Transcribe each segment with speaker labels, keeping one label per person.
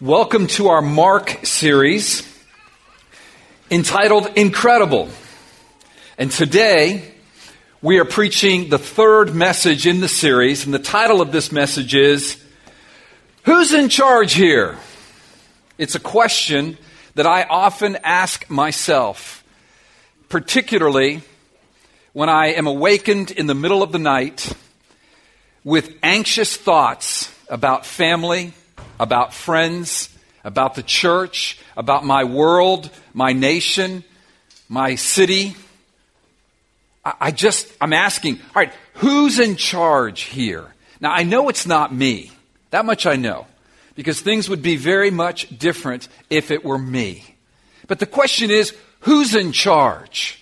Speaker 1: Welcome to our Mark series entitled Incredible. And today we are preaching the third message in the series, and the title of this message is Who's in charge here? It's a question that I often ask myself, particularly when I am awakened in the middle of the night with anxious thoughts about family about friends, about the church, about my world, my nation, my city. I just, I'm asking, all right, who's in charge here? Now, I know it's not me. That much I know. Because things would be very much different if it were me. But the question is, who's in charge?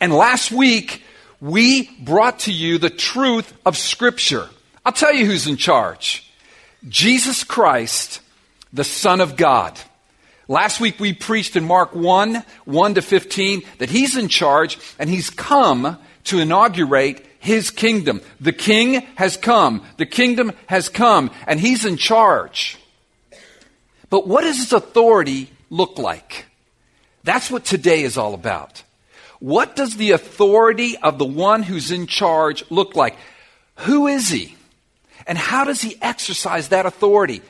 Speaker 1: And last week, we brought to you the truth of Scripture. I'll tell you who's in charge. Jesus Christ, the Son of God. Last week we preached in Mark 1, 1 to 15, that he's in charge and he's come to inaugurate his kingdom. The king has come. The kingdom has come and he's in charge. But what does his authority look like? That's what today is all about. What does the authority of the one who's in charge look like? Who is he? And how does he exercise that authority?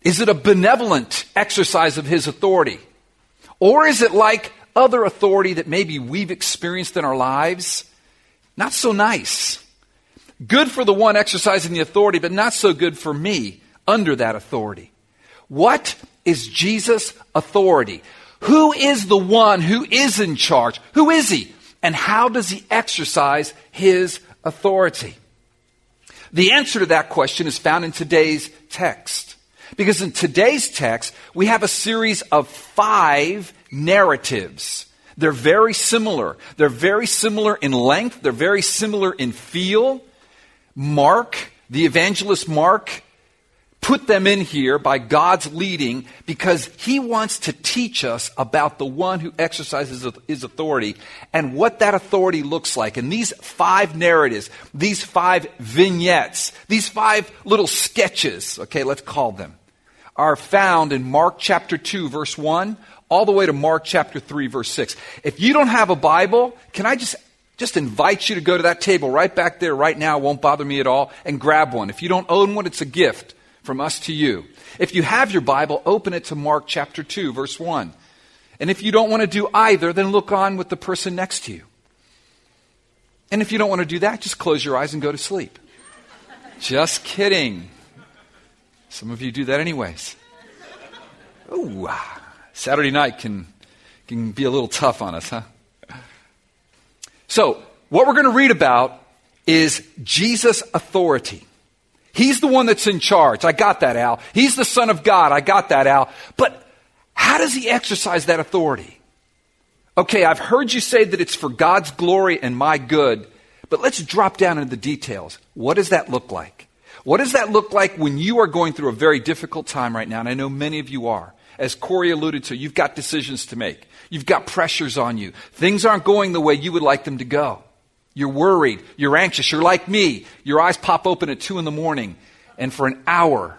Speaker 1: Is it a benevolent exercise of his authority? Or is it like other authority that maybe we've experienced in our lives? Not so nice. Good for the one exercising the authority, but not so good for me under that authority. What is Jesus' authority? Who is the one who is in charge? Who is he? And how does he exercise his authority? The answer to that question is found in today's text. Because in today's text, we have a series of five narratives. They're very similar. They're very similar in length. They're very similar in feel. Mark, the evangelist Mark, put them in here by God's leading because he wants to teach us about the one who exercises his authority and what that authority looks like. And these five narratives, these five vignettes, these five little sketches, okay, let's call them, are found in Mark chapter 2, verse 1, all the way to Mark chapter 3, verse 6. If you don't have a Bible, can I just just invite you to go to that table right back there right now, won't bother me at all, and grab one. If you don't own one, it's a gift from us to you. If you have your Bible, open it to Mark chapter 2, verse 1. And if you don't want to do either, then look on with the person next to you. And if you don't want to do that, just close your eyes and go to sleep. Just kidding. Some of you do that anyways. Ooh, ah. Saturday night can, can be a little tough on us, huh? So, what we're going to read about is Jesus' authority. He's the one that's in charge. I got that, Al. He's the Son of God. I got that, Al. But how does he exercise that authority? Okay, I've heard you say that it's for God's glory and my good, but let's drop down into the details. What does that look like? What does that look like when you are going through a very difficult time right now? And I know many of you are. As Corey alluded to, you've got decisions to make. You've got pressures on you. Things aren't going the way you would like them to go. You're worried. You're anxious. You're like me. Your eyes pop open at 2 in the morning, and for an hour,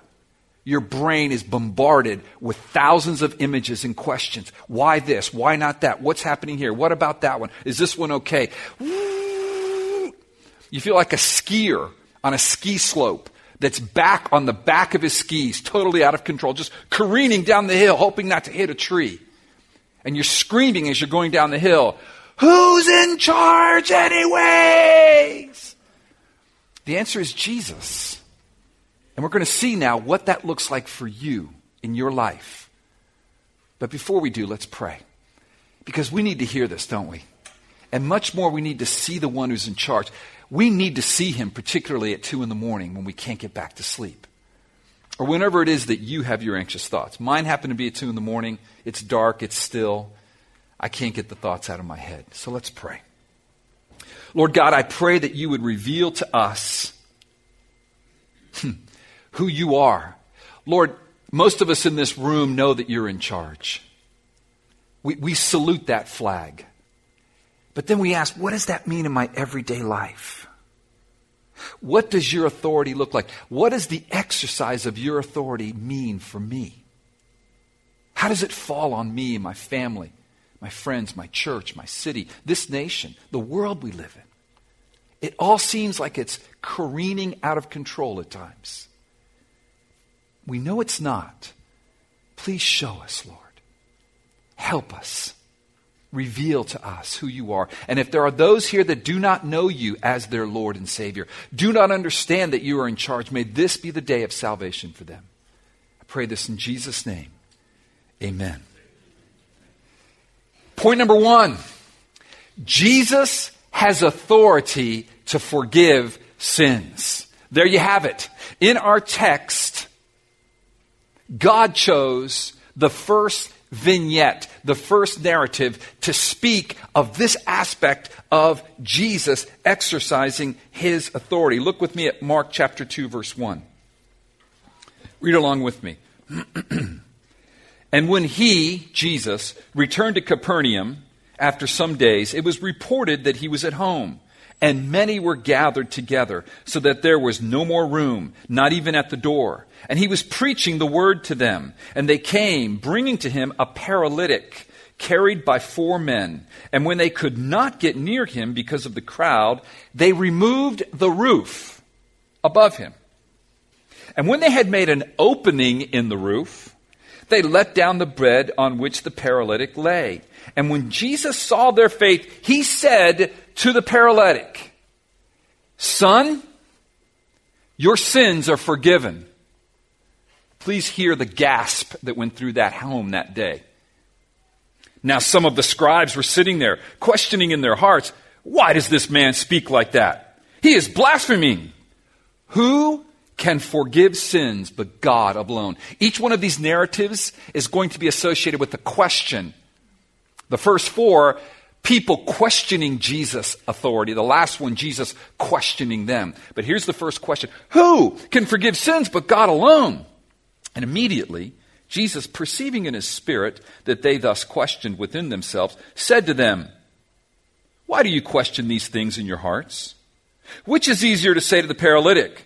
Speaker 1: your brain is bombarded with thousands of images and questions. Why this? Why not that? What's happening here? What about that one? Is this one okay? You feel like a skier on a ski slope that's back on the back of his skis, totally out of control, just careening down the hill, hoping not to hit a tree. And you're screaming as you're going down the hill, Who's in charge, anyways? The answer is Jesus. And we're going to see now what that looks like for you in your life. But before we do, let's pray. Because we need to hear this, don't we? And much more, we need to see the one who's in charge. We need to see him, particularly at 2 in the morning when we can't get back to sleep. Or whenever it is that you have your anxious thoughts. Mine happen to be at 2 in the morning. It's dark, it's still. I can't get the thoughts out of my head. So let's pray. Lord God, I pray that you would reveal to us who you are. Lord, most of us in this room know that you're in charge. We, we salute that flag. But then we ask, what does that mean in my everyday life? What does your authority look like? What does the exercise of your authority mean for me? How does it fall on me and my family, my friends, my church, my city, this nation, the world we live in? It all seems like it's careening out of control at times. We know it's not. Please show us, Lord. Help us. Reveal to us who you are. And if there are those here that do not know you as their Lord and Savior, do not understand that you are in charge, may this be the day of salvation for them. I pray this in Jesus' name. Amen. Point number one Jesus has authority to forgive sins. There you have it. In our text, God chose the first vignette, the first narrative, to speak of this aspect of Jesus exercising his authority. Look with me at Mark chapter 2, verse 1. Read along with me. and when he, Jesus, returned to Capernaum after some days, it was reported that he was at home and many were gathered together, so that there was no more room, not even at the door. And he was preaching the word to them. And they came, bringing to him a paralytic, carried by four men. And when they could not get near him because of the crowd, they removed the roof above him. And when they had made an opening in the roof, they let down the bread on which the paralytic lay. And when Jesus saw their faith, he said to the paralytic, Son, your sins are forgiven. Please hear the gasp that went through that home that day. Now, some of the scribes were sitting there, questioning in their hearts, Why does this man speak like that? He is blaspheming. Who can forgive sins but God alone? Each one of these narratives is going to be associated with a question the first four, people questioning Jesus' authority. The last one, Jesus questioning them. But here's the first question Who can forgive sins but God alone? And immediately, Jesus, perceiving in his spirit that they thus questioned within themselves, said to them, Why do you question these things in your hearts? Which is easier to say to the paralytic,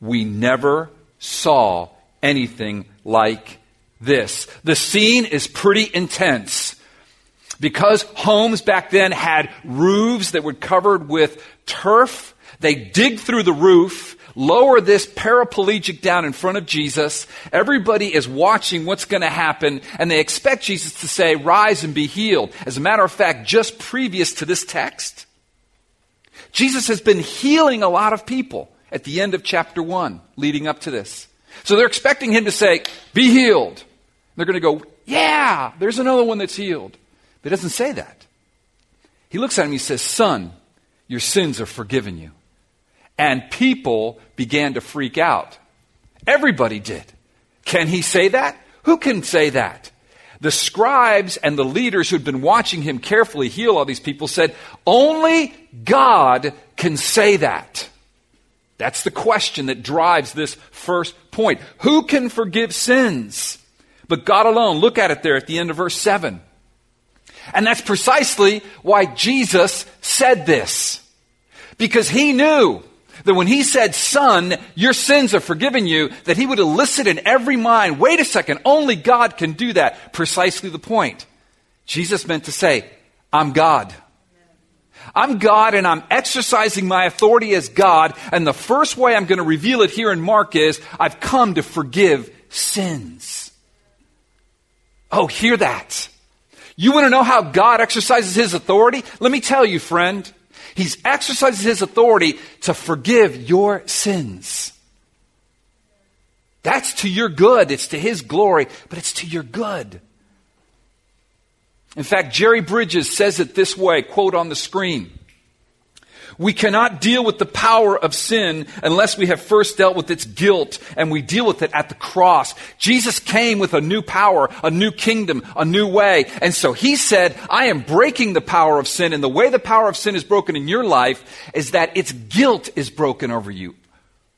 Speaker 1: We never saw anything like this. The scene is pretty intense. Because homes back then had roofs that were covered with turf, they dig through the roof, lower this paraplegic down in front of Jesus. Everybody is watching what's going to happen, and they expect Jesus to say, Rise and be healed. As a matter of fact, just previous to this text, Jesus has been healing a lot of people at the end of chapter 1, leading up to this. So they're expecting him to say, Be healed. They're going to go, Yeah, there's another one that's healed. But it doesn't say that. He looks at him and he says, Son, your sins are forgiven you. And people began to freak out. Everybody did. Can he say that? Who can say that? The scribes and the leaders who'd been watching him carefully heal all these people said, Only God can say that. That's the question that drives this first point. Who can forgive sins? But God alone. Look at it there at the end of verse 7. And that's precisely why Jesus said this. Because he knew that when he said, Son, your sins are forgiven you, that he would elicit in every mind, wait a second, only God can do that. Precisely the point. Jesus meant to say, I'm God. I'm God and I'm exercising my authority as God, and the first way I'm going to reveal it here in Mark is I've come to forgive sins. Oh, hear that. You want to know how God exercises his authority? Let me tell you, friend. He's exercises his authority to forgive your sins. That's to your good. It's to his glory, but it's to your good. In fact, Jerry Bridges says it this way, quote on the screen. We cannot deal with the power of sin unless we have first dealt with its guilt and we deal with it at the cross. Jesus came with a new power, a new kingdom, a new way. And so he said, I am breaking the power of sin. And the way the power of sin is broken in your life is that its guilt is broken over you.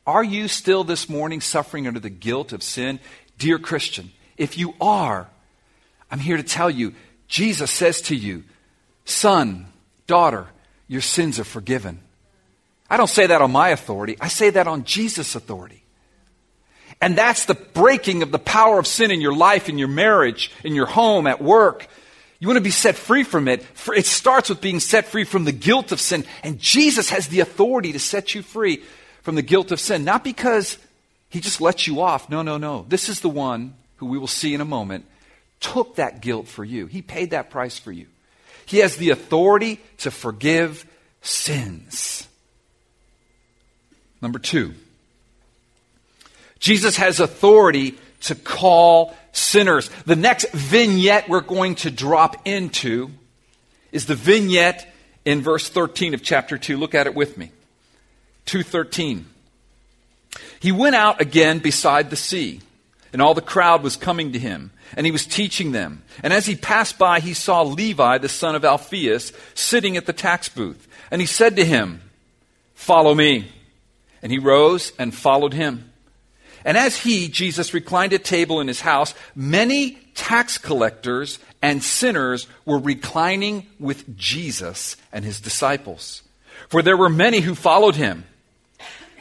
Speaker 1: Are you still this morning suffering under the guilt of sin? Dear Christian, if you are, I'm here to tell you, Jesus says to you, son, daughter, your sins are forgiven. I don't say that on my authority. I say that on Jesus' authority. And that's the breaking of the power of sin in your life, in your marriage, in your home, at work. You want to be set free from it. It starts with being set free from the guilt of sin. And Jesus has the authority to set you free from the guilt of sin. Not because he just lets you off. No, no, no. This is the one who we will see in a moment took that guilt for you. He paid that price for you. He has the authority to forgive sins. Number two, Jesus has authority to call sinners. The next vignette we're going to drop into is the vignette in verse 13 of chapter 2. Look at it with me. 213. He went out again beside the sea, and all the crowd was coming to him and he was teaching them. And as he passed by, he saw Levi, the son of Alphaeus, sitting at the tax booth. And he said to him, Follow me. And he rose and followed him. And as he, Jesus, reclined at table in his house, many tax collectors and sinners were reclining with Jesus and his disciples. For there were many who followed him.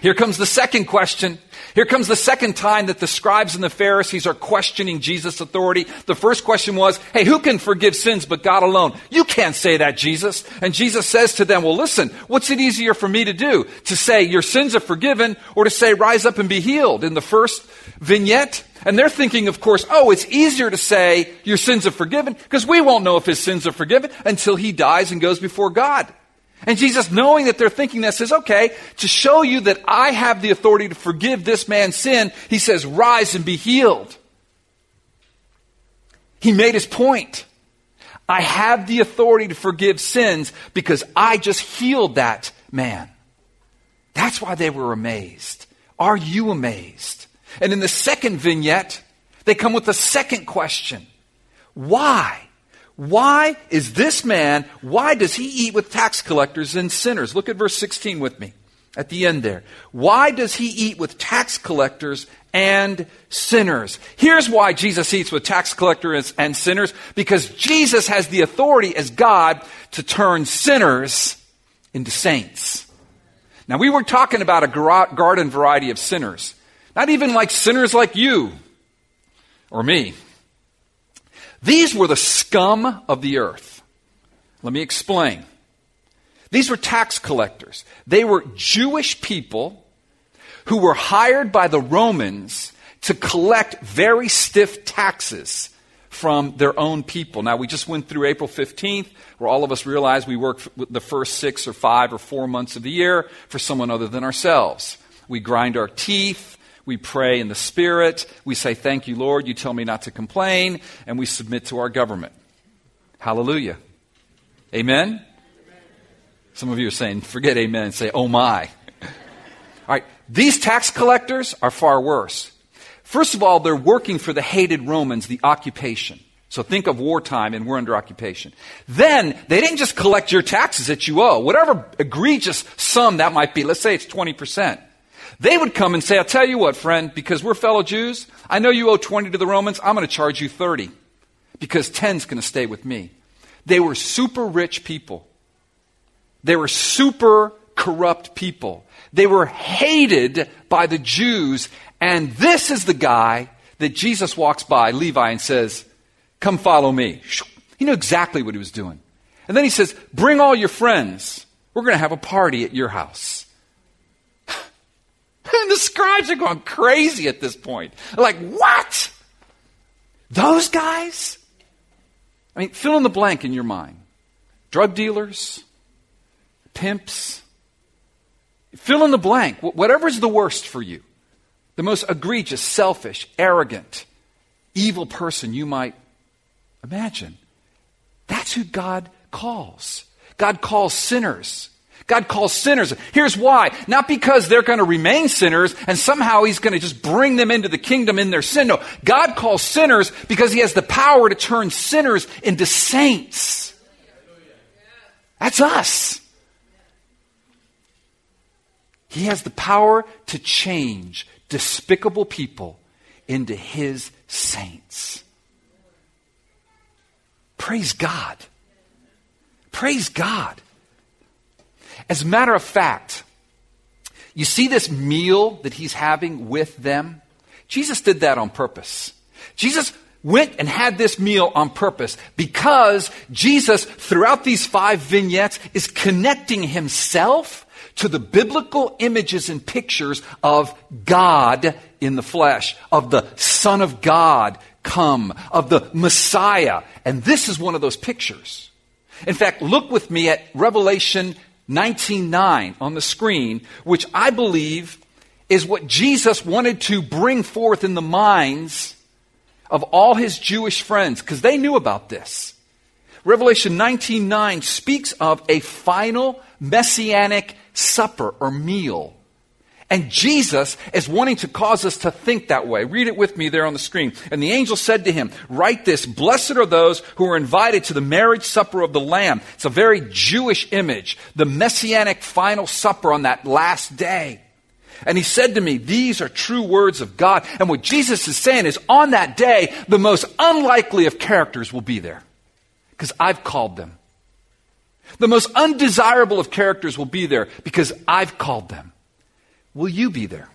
Speaker 1: Here comes the second question. Here comes the second time that the scribes and the Pharisees are questioning Jesus' authority. The first question was, hey, who can forgive sins but God alone? You can't say that, Jesus. And Jesus says to them, well, listen, what's it easier for me to do? To say your sins are forgiven or to say rise up and be healed in the first vignette? And they're thinking, of course, oh, it's easier to say your sins are forgiven because we won't know if his sins are forgiven until he dies and goes before God. And Jesus, knowing that they're thinking that, says, okay, to show you that I have the authority to forgive this man's sin, he says, rise and be healed. He made his point. I have the authority to forgive sins because I just healed that man. That's why they were amazed. Are you amazed? And in the second vignette, they come with a second question. Why? Why is this man, why does he eat with tax collectors and sinners? Look at verse 16 with me at the end there. Why does he eat with tax collectors and sinners? Here's why Jesus eats with tax collectors and sinners because Jesus has the authority as God to turn sinners into saints. Now, we weren't talking about a garden variety of sinners, not even like sinners like you or me. These were the scum of the earth. Let me explain. These were tax collectors. They were Jewish people who were hired by the Romans to collect very stiff taxes from their own people. Now, we just went through April 15th, where all of us realized we work the first six or five or four months of the year for someone other than ourselves. We grind our teeth. We pray in the Spirit. We say, Thank you, Lord. You tell me not to complain. And we submit to our government. Hallelujah. Amen? Some of you are saying, Forget amen and say, Oh my. all right. These tax collectors are far worse. First of all, they're working for the hated Romans, the occupation. So think of wartime and we're under occupation. Then they didn't just collect your taxes that you owe, whatever egregious sum that might be. Let's say it's 20%. They would come and say, I'll tell you what, friend, because we're fellow Jews, I know you owe 20 to the Romans, I'm going to charge you 30 because 10's going to stay with me. They were super rich people. They were super corrupt people. They were hated by the Jews. And this is the guy that Jesus walks by, Levi, and says, Come follow me. He knew exactly what he was doing. And then he says, Bring all your friends. We're going to have a party at your house. And the scribes are going crazy at this point. They're like, what? Those guys? I mean, fill in the blank in your mind. Drug dealers, pimps, fill in the blank. Whatever's the worst for you. The most egregious, selfish, arrogant, evil person you might imagine. That's who God calls. God calls sinners. God calls sinners. Here's why. Not because they're going to remain sinners and somehow He's going to just bring them into the kingdom in their sin. No. God calls sinners because He has the power to turn sinners into saints. That's us. He has the power to change despicable people into His saints. Praise God. Praise God. As a matter of fact, you see this meal that he's having with them? Jesus did that on purpose. Jesus went and had this meal on purpose because Jesus, throughout these five vignettes, is connecting himself to the biblical images and pictures of God in the flesh, of the Son of God come, of the Messiah. And this is one of those pictures. In fact, look with me at Revelation 19.9 on the screen, which I believe is what Jesus wanted to bring forth in the minds of all his Jewish friends, because they knew about this. Revelation 19.9 speaks of a final messianic supper or meal and Jesus is wanting to cause us to think that way. Read it with me there on the screen. And the angel said to him, Write this Blessed are those who are invited to the marriage supper of the Lamb. It's a very Jewish image, the messianic final supper on that last day. And he said to me, These are true words of God. And what Jesus is saying is, on that day, the most unlikely of characters will be there. Because I've called them. The most undesirable of characters will be there because I've called them. Will you be there?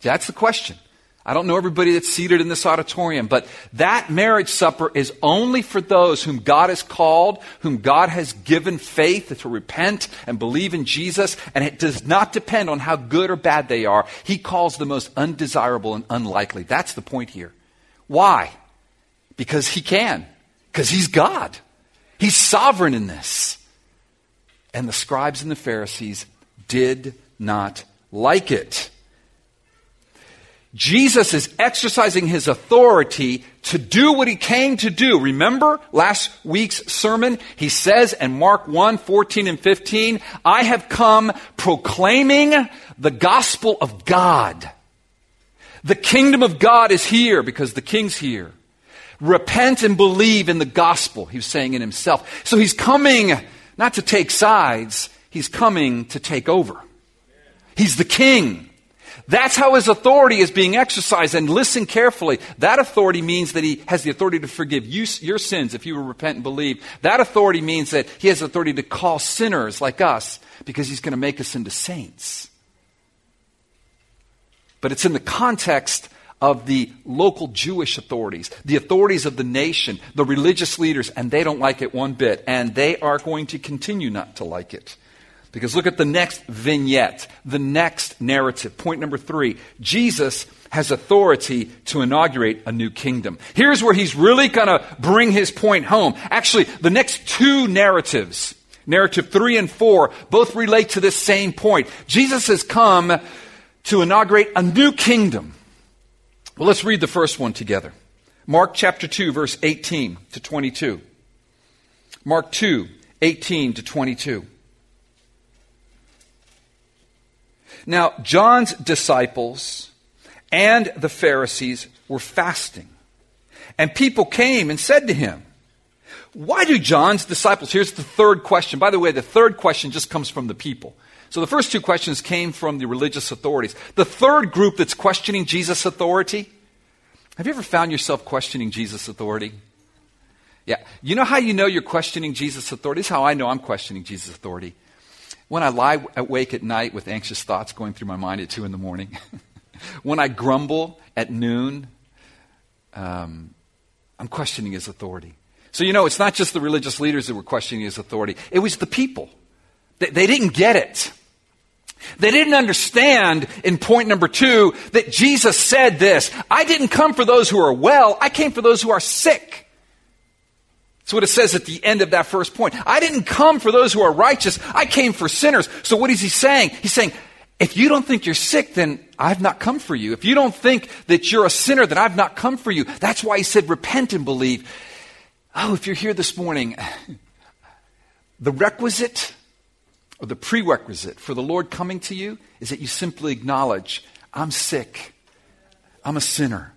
Speaker 1: That's the question. I don't know everybody that's seated in this auditorium, but that marriage supper is only for those whom God has called, whom God has given faith to repent and believe in Jesus, and it does not depend on how good or bad they are. He calls the most undesirable and unlikely. That's the point here. Why? Because He can. Because He's God. He's sovereign in this. And the scribes and the Pharisees did not like it. Jesus is exercising his authority to do what he came to do. Remember last week's sermon? He says in Mark 1 14 and 15, I have come proclaiming the gospel of God. The kingdom of God is here because the king's here. Repent and believe in the gospel, he was saying in himself. So he's coming not to take sides, He's coming to take over. He's the king. That's how his authority is being exercised. And listen carefully. That authority means that he has the authority to forgive you, your sins if you will repent and believe. That authority means that he has authority to call sinners like us because he's going to make us into saints. But it's in the context of the local Jewish authorities, the authorities of the nation, the religious leaders, and they don't like it one bit. And they are going to continue not to like it. Because look at the next vignette, the next narrative. Point number three Jesus has authority to inaugurate a new kingdom. Here's where he's really going to bring his point home. Actually, the next two narratives, narrative three and four, both relate to this same point. Jesus has come to inaugurate a new kingdom. Well, let's read the first one together. Mark chapter 2, verse 18 to 22. Mark 2, 18 to 22. Now, John's disciples and the Pharisees were fasting. And people came and said to him, Why do John's disciples? Here's the third question. By the way, the third question just comes from the people. So the first two questions came from the religious authorities. The third group that's questioning Jesus' authority, have you ever found yourself questioning Jesus' authority? Yeah. You know how you know you're questioning Jesus' authority? This is how I know I'm questioning Jesus' authority when I lie awake at night with anxious thoughts going through my mind at 2 in the morning, when I grumble at noon, um, I'm questioning his authority. So, you know, it's not just the religious leaders that were questioning his authority, it was the people. They, they didn't get it. They didn't understand in point number two that Jesus said this I didn't come for those who are well, I came for those who are sick. That's what it says at the end of that first point. I didn't come for those who are righteous. I came for sinners. So what is he saying? He's saying, if you don't think you're sick, then I've not come for you. If you don't think that you're a sinner, then I've not come for you. That's why he said, repent and believe. Oh, if you're here this morning, The requisite or the prerequisite for the Lord coming to you is that you simply acknowledge, I'm sick. I'm a sinner.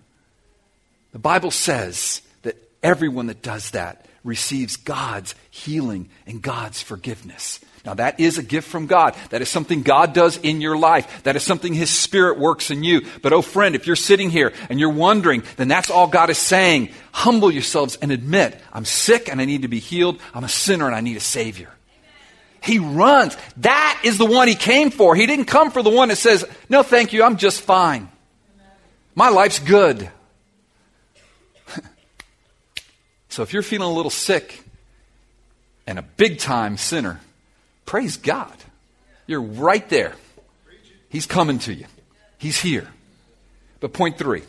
Speaker 1: The Bible says that everyone that does that receives God's healing and God's forgiveness. Now, that is a gift from God. That is something God does in your life. That is something His Spirit works in you. But, oh, friend, if you're sitting here and you're wondering, then that's all God is saying. Humble yourselves and admit, I'm sick and I need to be healed. I'm a sinner and I need a Savior. He runs. That is the one He came for. He didn't come for the one that says, No, thank you, I'm just fine. My life's good. So if you're feeling a little sick and a big time sinner, Praise God. You're right there. He's coming to you. He's here. But point three,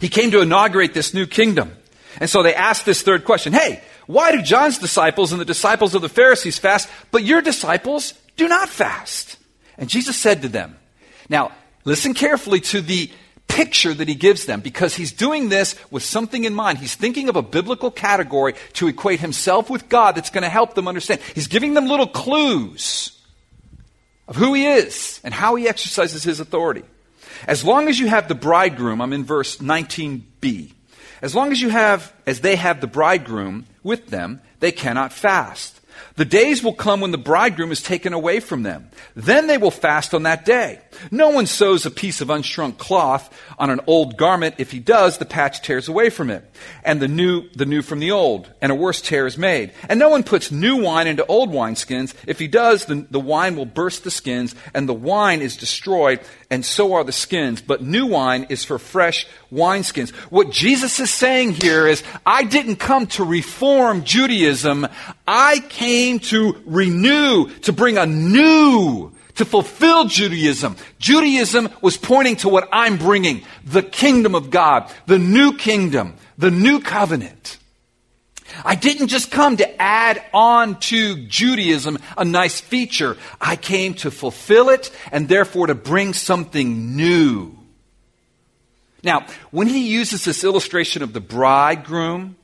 Speaker 1: he came to inaugurate this new kingdom. And so they asked this third question Hey, why do John's disciples and the disciples of the Pharisees fast, but your disciples do not fast? And Jesus said to them, Now, listen carefully to the picture that he gives them because he's doing this with something in mind. He's thinking of a biblical category to equate himself with God that's going to help them understand. He's giving them little clues of who he is and how he exercises his authority. As long as you have the bridegroom, I'm in verse 19b. As long as you have, as they have the bridegroom with them, they cannot fast. The days will come when the bridegroom is taken away from them. Then they will fast on that day. No one sews a piece of unshrunk cloth on an old garment. If he does, the patch tears away from it, and the new, the new from the old, and a worse tear is made. And no one puts new wine into old wineskins. If he does, the, the wine will burst the skins, and the wine is destroyed, and so are the skins. But new wine is for fresh wineskins. What Jesus is saying here is, I didn't come to reform Judaism. I came to renew, to bring a new to fulfill Judaism. Judaism was pointing to what I'm bringing the kingdom of God, the new kingdom, the new covenant. I didn't just come to add on to Judaism a nice feature. I came to fulfill it and therefore to bring something new. Now, when he uses this illustration of the bridegroom,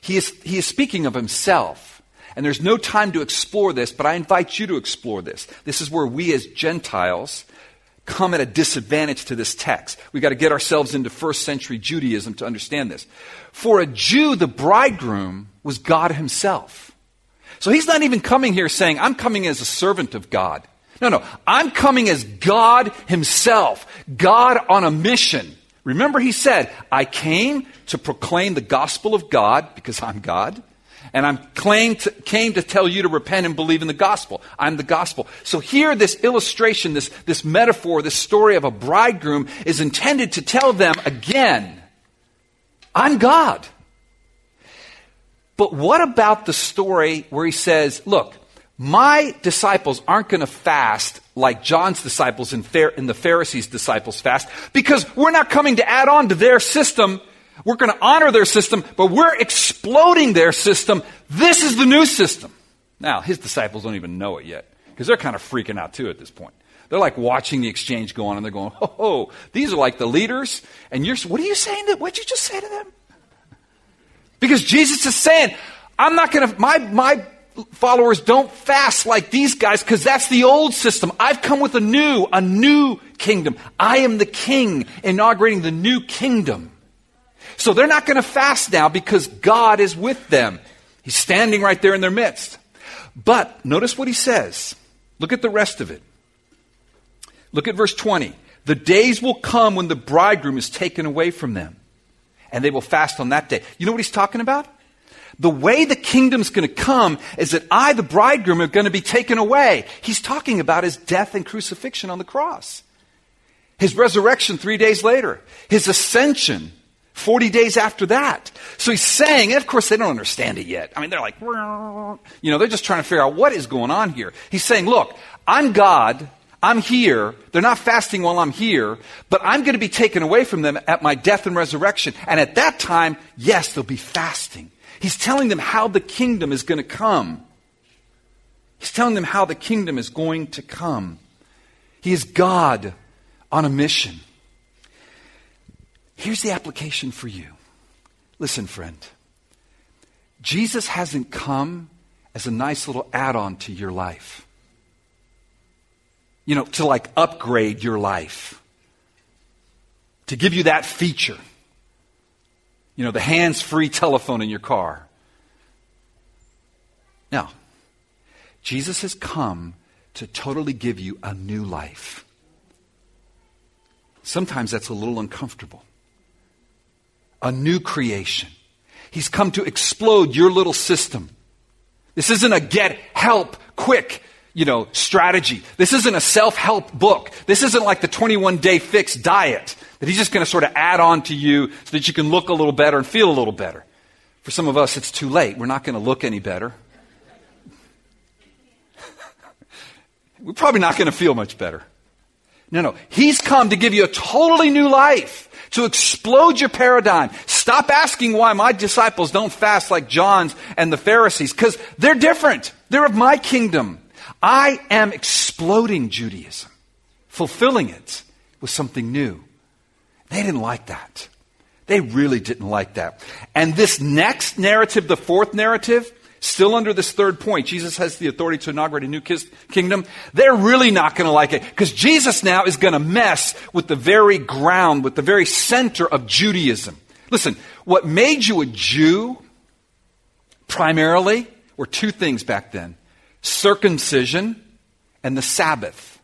Speaker 1: he is, he is speaking of himself. And there's no time to explore this, but I invite you to explore this. This is where we as Gentiles come at a disadvantage to this text. We've got to get ourselves into first century Judaism to understand this. For a Jew, the bridegroom was God himself. So he's not even coming here saying, I'm coming as a servant of God. No, no. I'm coming as God himself. God on a mission. Remember, he said, I came to proclaim the gospel of God because I'm God. And I'm came to tell you to repent and believe in the gospel. I'm the gospel. So here, this illustration, this, this metaphor, this story of a bridegroom is intended to tell them again, I'm God. But what about the story where he says, look, my disciples aren't going to fast like John's disciples and, the Pharisees' disciples fast because we're not coming to add on to their system we're going to honor their system, but we're exploding their system. This is the new system. Now, his disciples don't even know it yet because they're kind of freaking out too at this point. They're like watching the exchange go on and they're going, oh, oh these are like the leaders. And you're, what are you saying? To, what'd you just say to them? Because Jesus is saying, I'm not going to, my, my followers don't fast like these guys because that's the old system. I've come with a new, a new kingdom. I am the king inaugurating the new kingdom. So they're not going to fast now because God is with them. He's standing right there in their midst. But notice what he says. Look at the rest of it. Look at verse 20. The days will come when the bridegroom is taken away from them, and they will fast on that day. You know what he's talking about? The way the kingdom's going to come is that I, the bridegroom, are going to be taken away. He's talking about his death and crucifixion on the cross, his resurrection three days later, his ascension 40 days after that. So he's saying, and of course they don't understand it yet. I mean, they're like, you know, they're just trying to figure out what is going on here. He's saying, look, I'm God. I'm here. They're not fasting while I'm here, but I'm going to be taken away from them at my death and resurrection. And at that time, yes, they'll be fasting. He's telling them how the kingdom is going to come. He's telling them how the kingdom is going to come. He is God on a mission. Here's the application for you. Listen, friend. Jesus hasn't come as a nice little add on to your life. You know, to like upgrade your life, to give you that feature. You know, the hands free telephone in your car. Now, Jesus has come to totally give you a new life. Sometimes that's a little uncomfortable. A new creation. He's come to explode your little system. This isn't a get help quick, you know, strategy. This isn't a self-help book. This isn't like the 21 day fix diet that he's just going to sort of add on to you so that you can look a little better and feel a little better. For some of us, it's too late. We're not going to look any better. We're probably not going to feel much better. No, no. He's come to give you a totally new life, to explode your paradigm. Stop asking why my disciples don't fast like John's and the Pharisees, because they're different. They're of my kingdom. I am exploding Judaism, fulfilling it with something new. They didn't like that. They really didn't like that. And this next narrative, the fourth narrative, still under this third point, Jesus has the authority to inaugurate a new kingdom. They're really not going to like it because Jesus now is going to mess with the very ground, with the very center of Judaism. Listen, what made you a Jew primarily were two things back then circumcision and the Sabbath.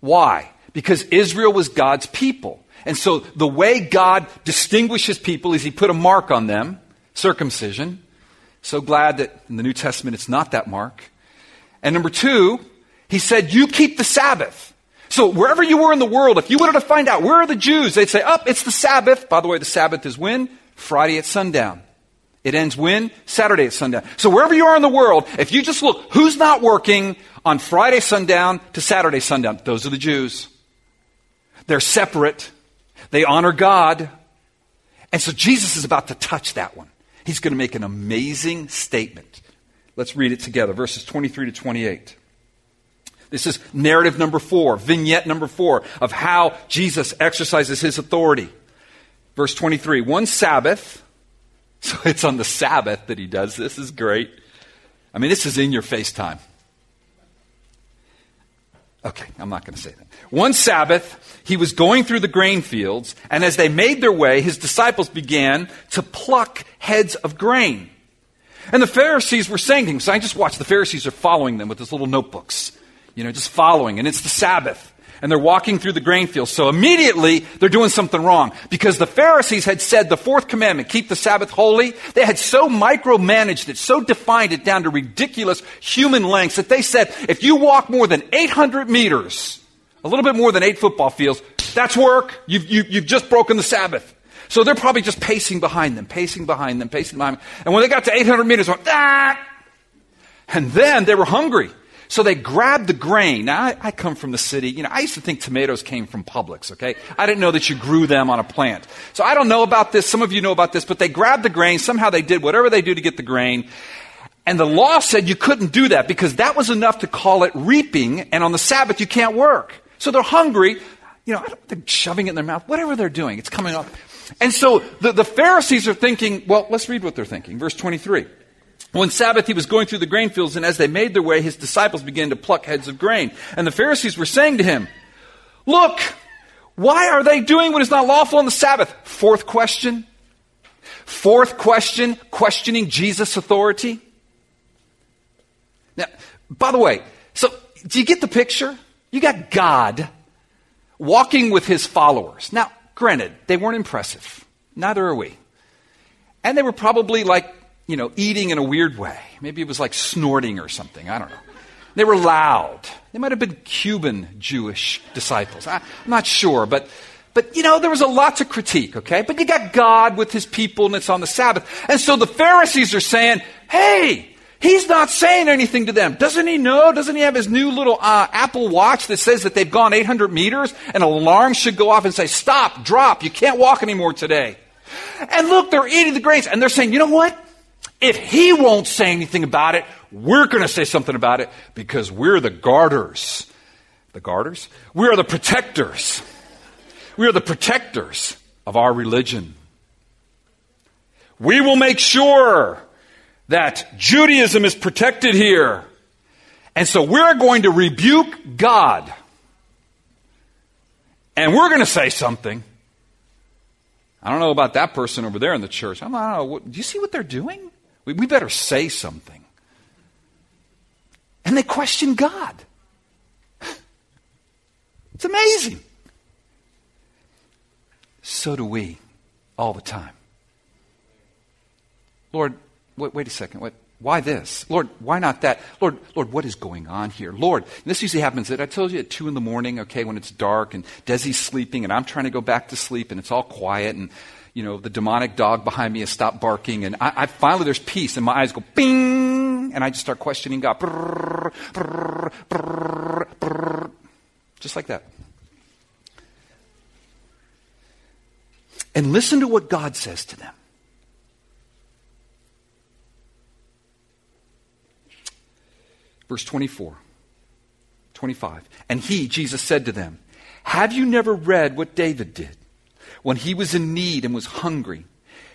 Speaker 1: Why? Because Israel was God's people. And so the way God distinguishes people is he put a mark on them, circumcision. So glad that in the New Testament it's not that mark. And number two, he said, you keep the Sabbath. So wherever you were in the world, if you wanted to find out where are the Jews, they'd say, up, oh, it's the Sabbath. By the way, the Sabbath is when? Friday at sundown. It ends when? Saturday at sundown. So wherever you are in the world, if you just look, who's not working on Friday sundown to Saturday sundown? Those are the Jews. They're separate. They honor God. And so Jesus is about to touch that one. He's going to make an amazing statement. Let's read it together, verses 23 to 28. This is narrative number four, vignette number four of how Jesus exercises his authority. Verse 23 One Sabbath, so it's on the Sabbath that he does this, is great. I mean, this is in your face time. Okay, I'm not going to say that. One Sabbath, he was going through the grain fields, and as they made their way, his disciples began to pluck heads of grain. And the Pharisees were saying to him, so I just watched, the Pharisees are following them with these little notebooks, you know, just following, and it's the Sabbath and they're walking through the grain fields. So immediately they're doing something wrong because the Pharisees had said the fourth commandment, keep the Sabbath holy. They had so micromanaged it, so defined it down to ridiculous human lengths that they said if you walk more than 800 meters, a little bit more than eight football fields, that's work. You've, you, have you have just broken the Sabbath. So they're probably just pacing behind them, pacing behind them, pacing behind them. And when they got to 800 meters, went, ah! And then they were hungry. So they grabbed the grain. Now, I, I, come from the city. You know, I used to think tomatoes came from Publix, okay? I didn't know that you grew them on a plant. So I don't know about this. Some of you know about this, but they grabbed the grain. Somehow they did whatever they do to get the grain. And the law said you couldn't do that because that was enough to call it reaping. And on the Sabbath, you can't work. So they're hungry. You know, they're shoving it in their mouth. Whatever they're doing, it's coming up. And so the, the Pharisees are thinking, well, let's read what they're thinking. Verse 23. One Sabbath, he was going through the grain fields, and as they made their way, his disciples began to pluck heads of grain. And the Pharisees were saying to him, Look, why are they doing what is not lawful on the Sabbath? Fourth question. Fourth question, questioning Jesus' authority. Now, by the way, so do you get the picture? You got God walking with his followers. Now, granted, they weren't impressive. Neither are we. And they were probably like you know, eating in a weird way. Maybe it was like snorting or something. I don't know. They were loud. They might have been Cuban Jewish disciples. I, am not sure, but, but you know, there was a lot to critique, okay? But you got God with his people and it's on the Sabbath. And so the Pharisees are saying, hey, he's not saying anything to them. Doesn't he know? Doesn't he have his new little uh, Apple Watch that says that they've gone 800 meters? An alarm should go off and say, stop, drop, you can't walk anymore today. And look, they're eating the grains and they're saying, you know what? If he won't say anything about it, we're going to say something about it because we're the guarders. The guarders? We are the protectors. We are the protectors of our religion. We will make sure that Judaism is protected here. And so we're going to rebuke God. And we're going to say something. I don't know about that person over there in the church. I don't know. Do you see what they're doing? We, we better say something. And they question God. It's amazing. So do we all the time. Lord, wait, wait a second. What, why this? Lord, why not that? Lord, Lord, what is going on here? Lord, this usually happens that I told you at two in the morning, okay, when it's dark and Desi's sleeping and I'm trying to go back to sleep and it's all quiet and you know, the demonic dog behind me has stopped barking, and I, I finally there's peace, and my eyes go bing, and I just start questioning God. Brrr, brrr, brrr, just like that. And listen to what God says to them. Verse 24, 25. And he, Jesus, said to them, Have you never read what David did when he was in need and was hungry?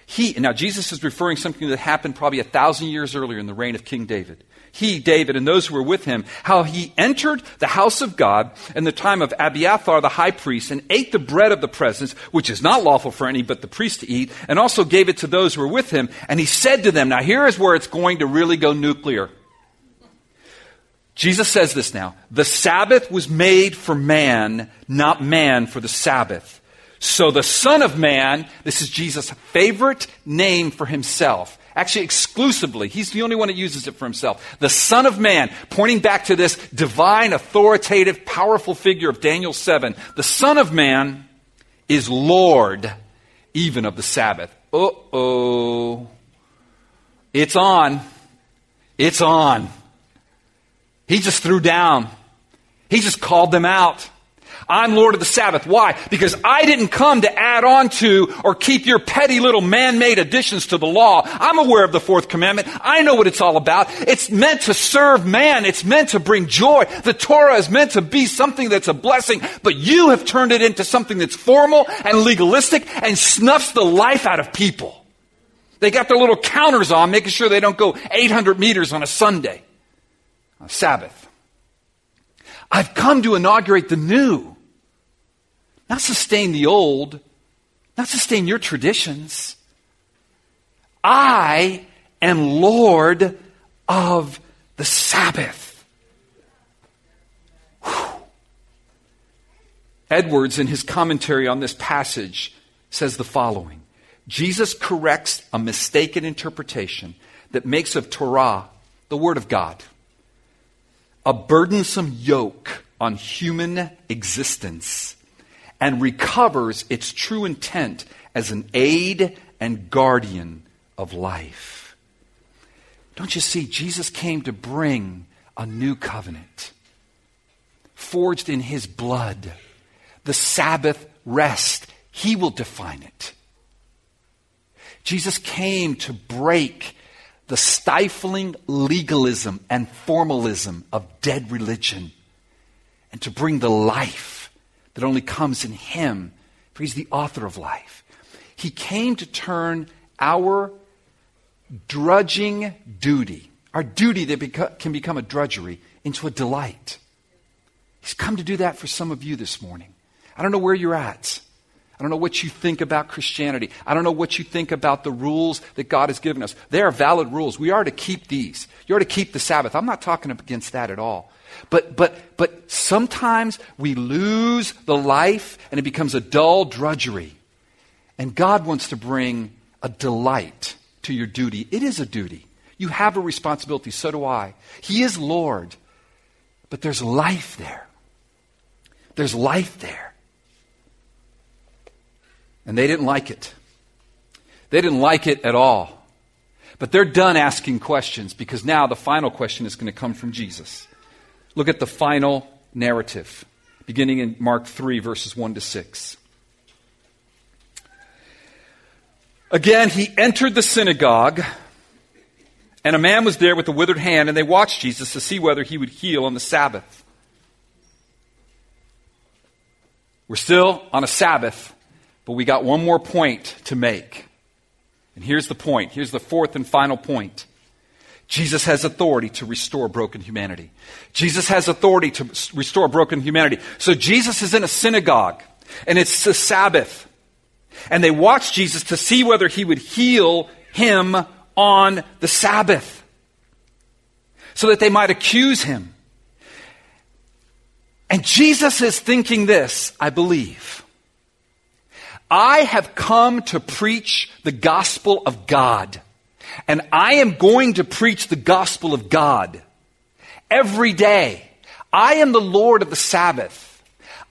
Speaker 1: He, and now Jesus is referring something that happened probably a thousand years earlier in the reign of King David. He, David, and those who were with him, how he entered the house of God in the time of Abiathar the high priest and ate the bread of the presence, which is not lawful for any but the priest to eat, and also gave it to those who were with him. And he said to them, now here is where it's going to really go nuclear. Jesus says this now. The Sabbath was made for man, not man for the Sabbath. So the Son of Man, this is Jesus' favorite name for himself. Actually, exclusively. He's the only one that uses it for himself. The Son of Man, pointing back to this divine, authoritative, powerful figure of Daniel 7. The Son of Man is Lord even of the Sabbath. Uh oh. It's on. It's on. He just threw down. He just called them out. I'm Lord of the Sabbath. Why? Because I didn't come to add on to or keep your petty little man-made additions to the law. I'm aware of the fourth commandment. I know what it's all about. It's meant to serve man. It's meant to bring joy. The Torah is meant to be something that's a blessing, but you have turned it into something that's formal and legalistic and snuffs the life out of people. They got their little counters on, making sure they don't go 800 meters on a Sunday, Sabbath. I've come to inaugurate the new, not sustain the old, not sustain your traditions. I am Lord of the Sabbath. Whew. Edwards, in his commentary on this passage, says the following Jesus corrects a mistaken interpretation that makes of Torah the Word of God a burdensome yoke on human existence and recovers its true intent as an aid and guardian of life. Don't you see? Jesus came to bring a new covenant, forged in his blood, the Sabbath rest. He will define it. Jesus came to break the stifling legalism and formalism of dead religion and to bring the life that only comes in Him, for He's the author of life. He came to turn our drudging duty, our duty that can become a drudgery, into a delight. He's come to do that for some of you this morning. I don't know where you're at. I don't know what you think about Christianity. I don't know what you think about the rules that God has given us. They are valid rules. We are to keep these. You are to keep the Sabbath. I'm not talking against that at all. But, but, but sometimes we lose the life and it becomes a dull drudgery. And God wants to bring a delight to your duty. It is a duty. You have a responsibility. So do I. He is Lord. But there's life there. There's life there. And they didn't like it. They didn't like it at all. But they're done asking questions because now the final question is going to come from Jesus. Look at the final narrative, beginning in Mark 3, verses 1 to 6. Again, he entered the synagogue, and a man was there with a withered hand, and they watched Jesus to see whether he would heal on the Sabbath. We're still on a Sabbath. But we got one more point to make. And here's the point. Here's the fourth and final point. Jesus has authority to restore broken humanity. Jesus has authority to restore broken humanity. So Jesus is in a synagogue, and it's the Sabbath. And they watch Jesus to see whether he would heal him on the Sabbath so that they might accuse him. And Jesus is thinking this, I believe. I have come to preach the gospel of God. And I am going to preach the gospel of God every day. I am the Lord of the Sabbath.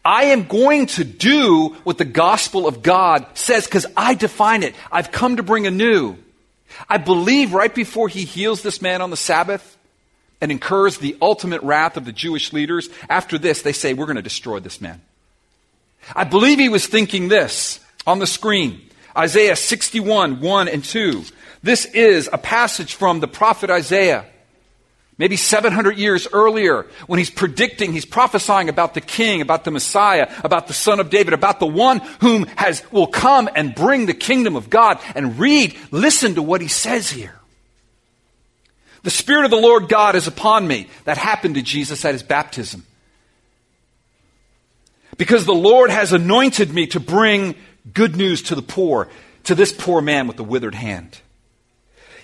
Speaker 1: I am going to do what the gospel of God says because I define it. I've come to bring a new. I believe right before he heals this man on the Sabbath and incurs the ultimate wrath of the Jewish leaders, after this, they say, We're going to destroy this man. I believe he was thinking this on the screen Isaiah 61, 1 and 2. This is a passage from the prophet Isaiah. Maybe 700 years earlier, when he's predicting, he's prophesying about the king, about the Messiah, about the son of David, about the one whom has, will come and bring the kingdom of God. And read, listen to what he says here. The Spirit of the Lord God is upon me. That happened to Jesus at his baptism. Because the Lord has anointed me to bring good news to the poor, to this poor man with the withered hand.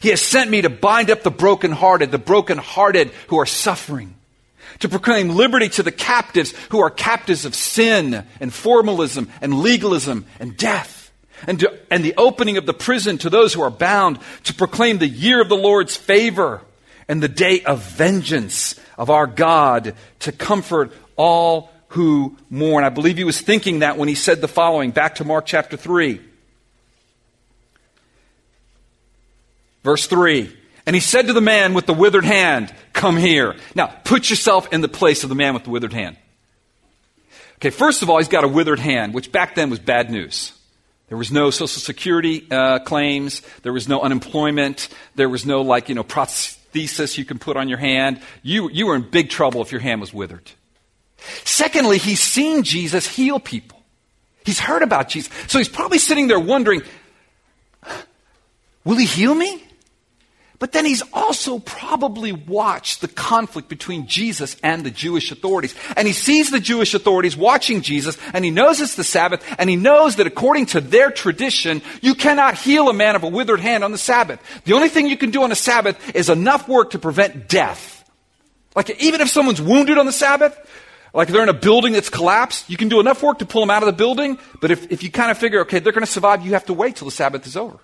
Speaker 1: He has sent me to bind up the brokenhearted, the brokenhearted who are suffering, to proclaim liberty to the captives who are captives of sin and formalism and legalism and death, and, to, and the opening of the prison to those who are bound, to proclaim the year of the Lord's favor and the day of vengeance of our God, to comfort all who mourn. I believe he was thinking that when he said the following, back to Mark chapter 3. Verse 3. And he said to the man with the withered hand, Come here. Now, put yourself in the place of the man with the withered hand. Okay, first of all, he's got a withered hand, which back then was bad news. There was no Social Security uh, claims. There was no unemployment. There was no, like, you know, prosthesis you can put on your hand. You, you were in big trouble if your hand was withered. Secondly, he's seen Jesus heal people. He's heard about Jesus. So he's probably sitting there wondering, will he heal me? But then he's also probably watched the conflict between Jesus and the Jewish authorities. And he sees the Jewish authorities watching Jesus, and he knows it's the Sabbath, and he knows that according to their tradition, you cannot heal a man of a withered hand on the Sabbath. The only thing you can do on a Sabbath is enough work to prevent death. Like, even if someone's wounded on the Sabbath, like they're in a building that's collapsed, you can do enough work to pull them out of the building, but if, if you kind of figure, okay, they're going to survive, you have to wait till the Sabbath is over.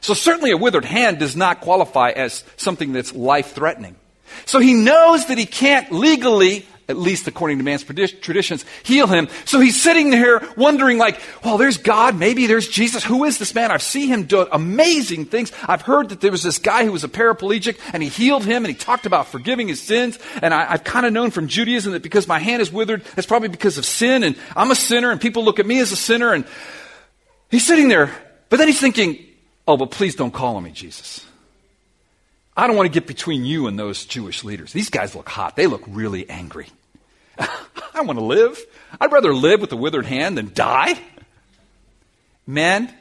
Speaker 1: So certainly a withered hand does not qualify as something that's life threatening. So he knows that he can't legally, at least according to man's traditions, heal him. So he's sitting there wondering like, well, there's God, maybe there's Jesus. Who is this man? I've seen him do amazing things. I've heard that there was this guy who was a paraplegic and he healed him and he talked about forgiving his sins. And I, have kind of known from Judaism that because my hand is withered, that's probably because of sin and I'm a sinner and people look at me as a sinner and he's sitting there, but then he's thinking, Oh, but please don't call on me, Jesus. I don't want to get between you and those Jewish leaders. These guys look hot. They look really angry. I want to live. I'd rather live with a withered hand than die. Man,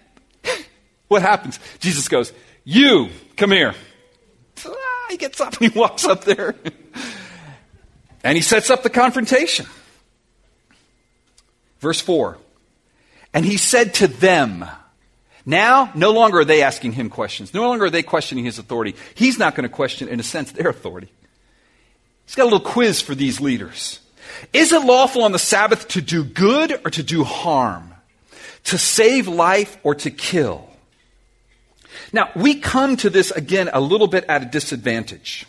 Speaker 1: what happens? Jesus goes, You, come here. he gets up and he walks up there. and he sets up the confrontation. Verse 4 And he said to them, now, no longer are they asking him questions. No longer are they questioning his authority. He's not going to question, in a sense, their authority. He's got a little quiz for these leaders. Is it lawful on the Sabbath to do good or to do harm? To save life or to kill? Now, we come to this again a little bit at a disadvantage.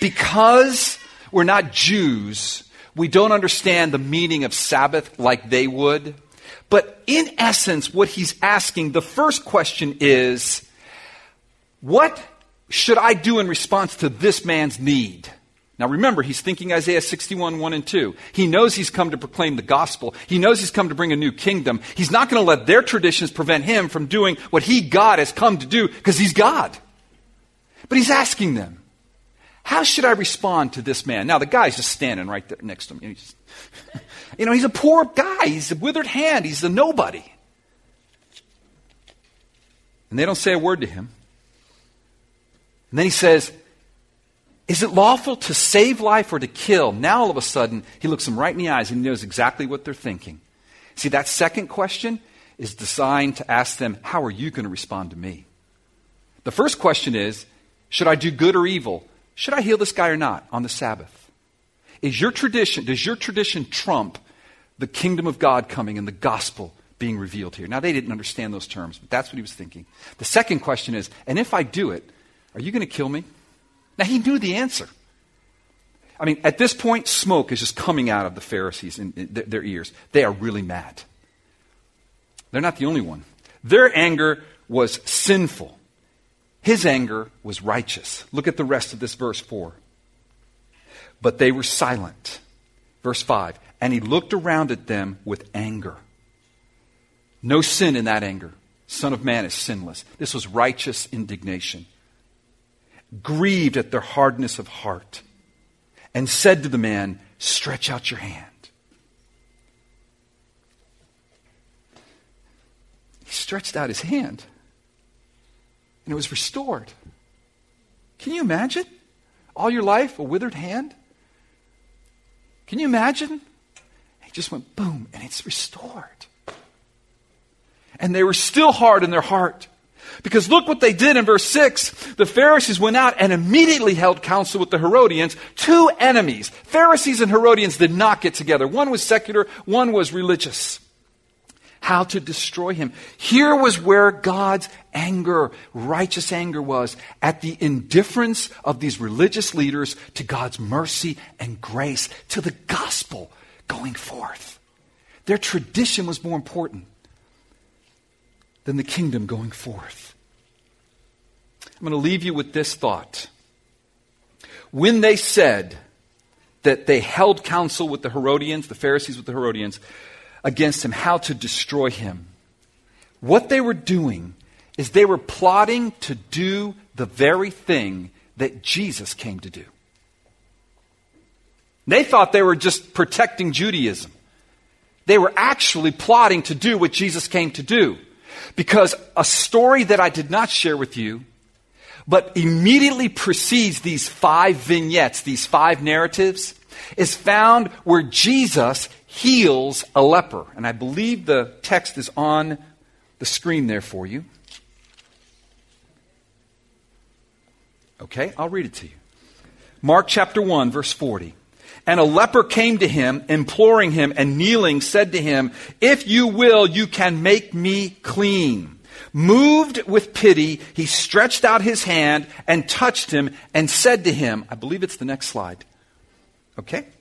Speaker 1: Because we're not Jews, we don't understand the meaning of Sabbath like they would. But in essence, what he's asking, the first question is, what should I do in response to this man's need? Now remember, he's thinking Isaiah 61, 1 and 2. He knows he's come to proclaim the gospel. He knows he's come to bring a new kingdom. He's not going to let their traditions prevent him from doing what he, God, has come to do because he's God. But he's asking them, how should I respond to this man? Now the guy's just standing right there next to him. He's, you know, he's a poor guy. He's a withered hand. He's a nobody. And they don't say a word to him. And then he says, Is it lawful to save life or to kill? Now all of a sudden, he looks them right in the eyes and he knows exactly what they're thinking. See, that second question is designed to ask them, How are you going to respond to me? The first question is, Should I do good or evil? Should I heal this guy or not on the Sabbath? Is your tradition, does your tradition trump the kingdom of God coming and the gospel being revealed here? Now, they didn't understand those terms, but that's what he was thinking. The second question is, and if I do it, are you going to kill me? Now, he knew the answer. I mean, at this point, smoke is just coming out of the Pharisees in, in their, their ears. They are really mad. They're not the only one. Their anger was sinful. His anger was righteous. Look at the rest of this verse 4. But they were silent. Verse 5. And he looked around at them with anger. No sin in that anger. Son of Man is sinless. This was righteous indignation. Grieved at their hardness of heart. And said to the man, Stretch out your hand. He stretched out his hand and it was restored. Can you imagine? All your life, a withered hand? Can you imagine? He just went boom, and it's restored. And they were still hard in their heart. Because look what they did in verse 6. The Pharisees went out and immediately held counsel with the Herodians, two enemies. Pharisees and Herodians did not get together. One was secular, one was religious how to destroy him. Here was where God's anger, righteous anger was, at the indifference of these religious leaders to God's mercy and grace, to the gospel going forth. Their tradition was more important than the kingdom going forth. I'm going to leave you with this thought. When they said that they held counsel with the Herodians, the Pharisees with the Herodians, against him, how to destroy him. What they were doing is they were plotting to do the very thing that Jesus came to do. They thought they were just protecting Judaism. They were actually plotting to do what Jesus came to do. Because a story that I did not share with you, but immediately precedes these five vignettes, these five narratives, is found where Jesus heals a leper. And I believe the text is on the screen there for you. Okay, I'll read it to you. Mark chapter 1, verse 40. And a leper came to him, imploring him, and kneeling said to him, If you will, you can make me clean. Moved with pity, he stretched out his hand and touched him and said to him, I believe it's the next slide. Okay?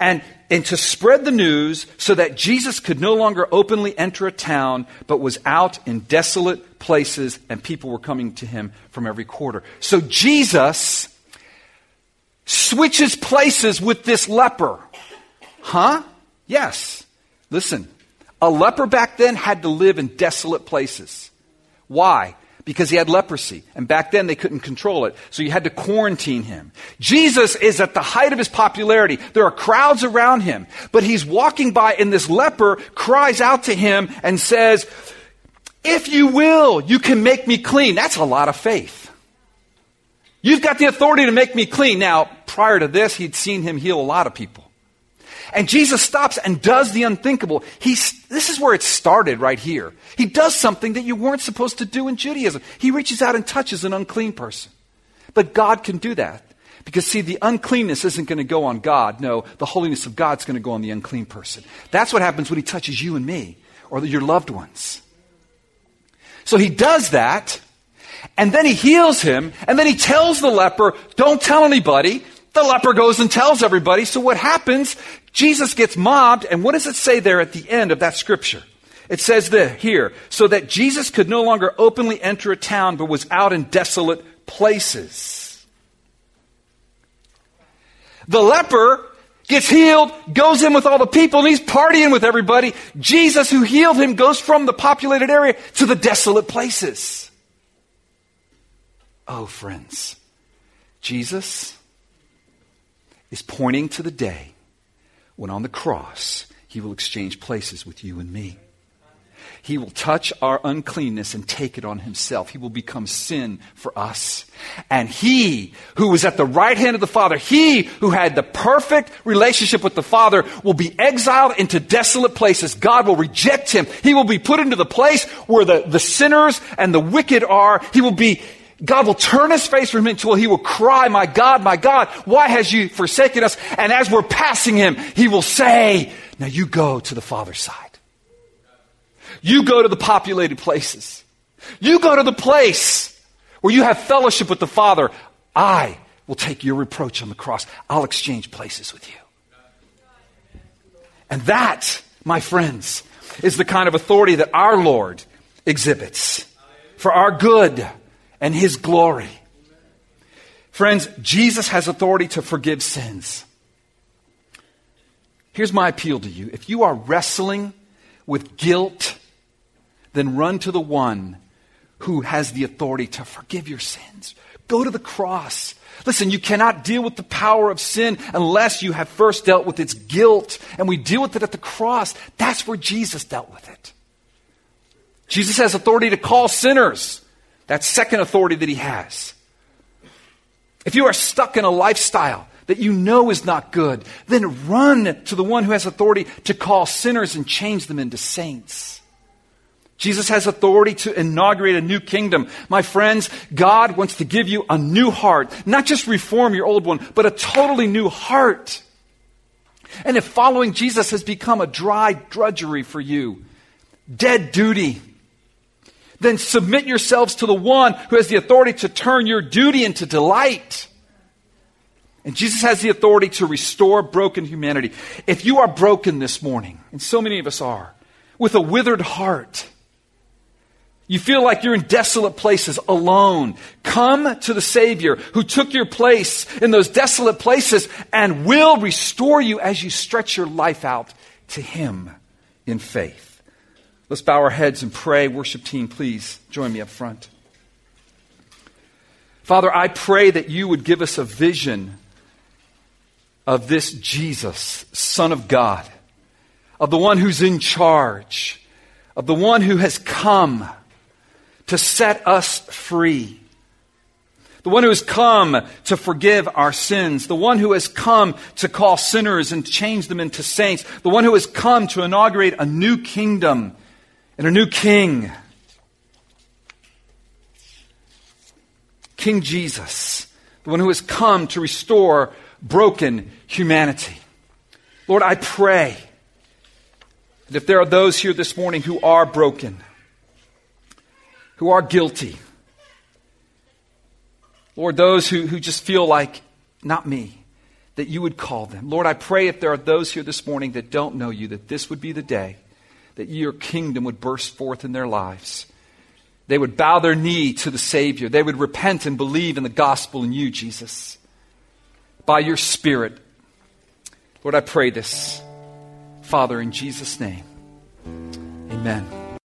Speaker 1: and and to spread the news so that Jesus could no longer openly enter a town, but was out in desolate places, and people were coming to him from every quarter. So Jesus switches places with this leper. Huh? Yes. Listen, a leper back then had to live in desolate places. Why? Because he had leprosy. And back then they couldn't control it. So you had to quarantine him. Jesus is at the height of his popularity. There are crowds around him. But he's walking by and this leper cries out to him and says, If you will, you can make me clean. That's a lot of faith. You've got the authority to make me clean. Now, prior to this, he'd seen him heal a lot of people. And Jesus stops and does the unthinkable. He's, this is where it started right here. He does something that you weren't supposed to do in Judaism. He reaches out and touches an unclean person. But God can do that. Because, see, the uncleanness isn't going to go on God. No, the holiness of God's going to go on the unclean person. That's what happens when He touches you and me or your loved ones. So He does that, and then He heals him, and then He tells the leper, Don't tell anybody. The leper goes and tells everybody. So what happens? Jesus gets mobbed, and what does it say there at the end of that scripture? It says this here, so that Jesus could no longer openly enter a town, but was out in desolate places. The leper gets healed, goes in with all the people, and he's partying with everybody. Jesus, who healed him, goes from the populated area to the desolate places. Oh, friends, Jesus is pointing to the day when on the cross he will exchange places with you and me. He will touch our uncleanness and take it on himself. He will become sin for us. And he who was at the right hand of the Father, he who had the perfect relationship with the Father, will be exiled into desolate places. God will reject him. He will be put into the place where the, the sinners and the wicked are. He will be God will turn his face from him until he will cry, My God, my God, why has you forsaken us? And as we're passing him, he will say, Now you go to the Father's side. You go to the populated places. You go to the place where you have fellowship with the Father. I will take your reproach on the cross. I'll exchange places with you. And that, my friends, is the kind of authority that our Lord exhibits for our good and His glory. Friends, Jesus has authority to forgive sins. Here's my appeal to you. If you are wrestling with guilt then run to the one who has the authority to forgive your sins. Go to the cross. Listen, you cannot deal with the power of sin unless you have first dealt with its guilt. And we deal with it at the cross. That's where Jesus dealt with it. Jesus has authority to call sinners. That's second authority that he has. If you are stuck in a lifestyle that you know is not good, then run to the one who has authority to call sinners and change them into saints. Jesus has authority to inaugurate a new kingdom. My friends, God wants to give you a new heart, not just reform your old one, but a totally new heart. And if following Jesus has become a dry drudgery for you, dead duty, then submit yourselves to the one who has the authority to turn your duty into delight. And Jesus has the authority to restore broken humanity. If you are broken this morning, and so many of us are, with a withered heart, you feel like you're in desolate places alone. Come to the Savior who took your place in those desolate places and will restore you as you stretch your life out to Him in faith. Let's bow our heads and pray. Worship team, please join me up front. Father, I pray that you would give us a vision of this Jesus, Son of God, of the one who's in charge, of the one who has come to set us free. The one who has come to forgive our sins. The one who has come to call sinners and change them into saints. The one who has come to inaugurate a new kingdom and a new king. King Jesus, the one who has come to restore broken humanity. Lord, I pray that if there are those here this morning who are broken, who are guilty. Lord, those who, who just feel like, not me, that you would call them. Lord, I pray if there are those here this morning that don't know you, that this would be the day that your kingdom would burst forth in their lives. They would bow their knee to the Savior. They would repent and believe in the gospel in you, Jesus, by your Spirit. Lord, I pray this, Father, in Jesus' name. Amen.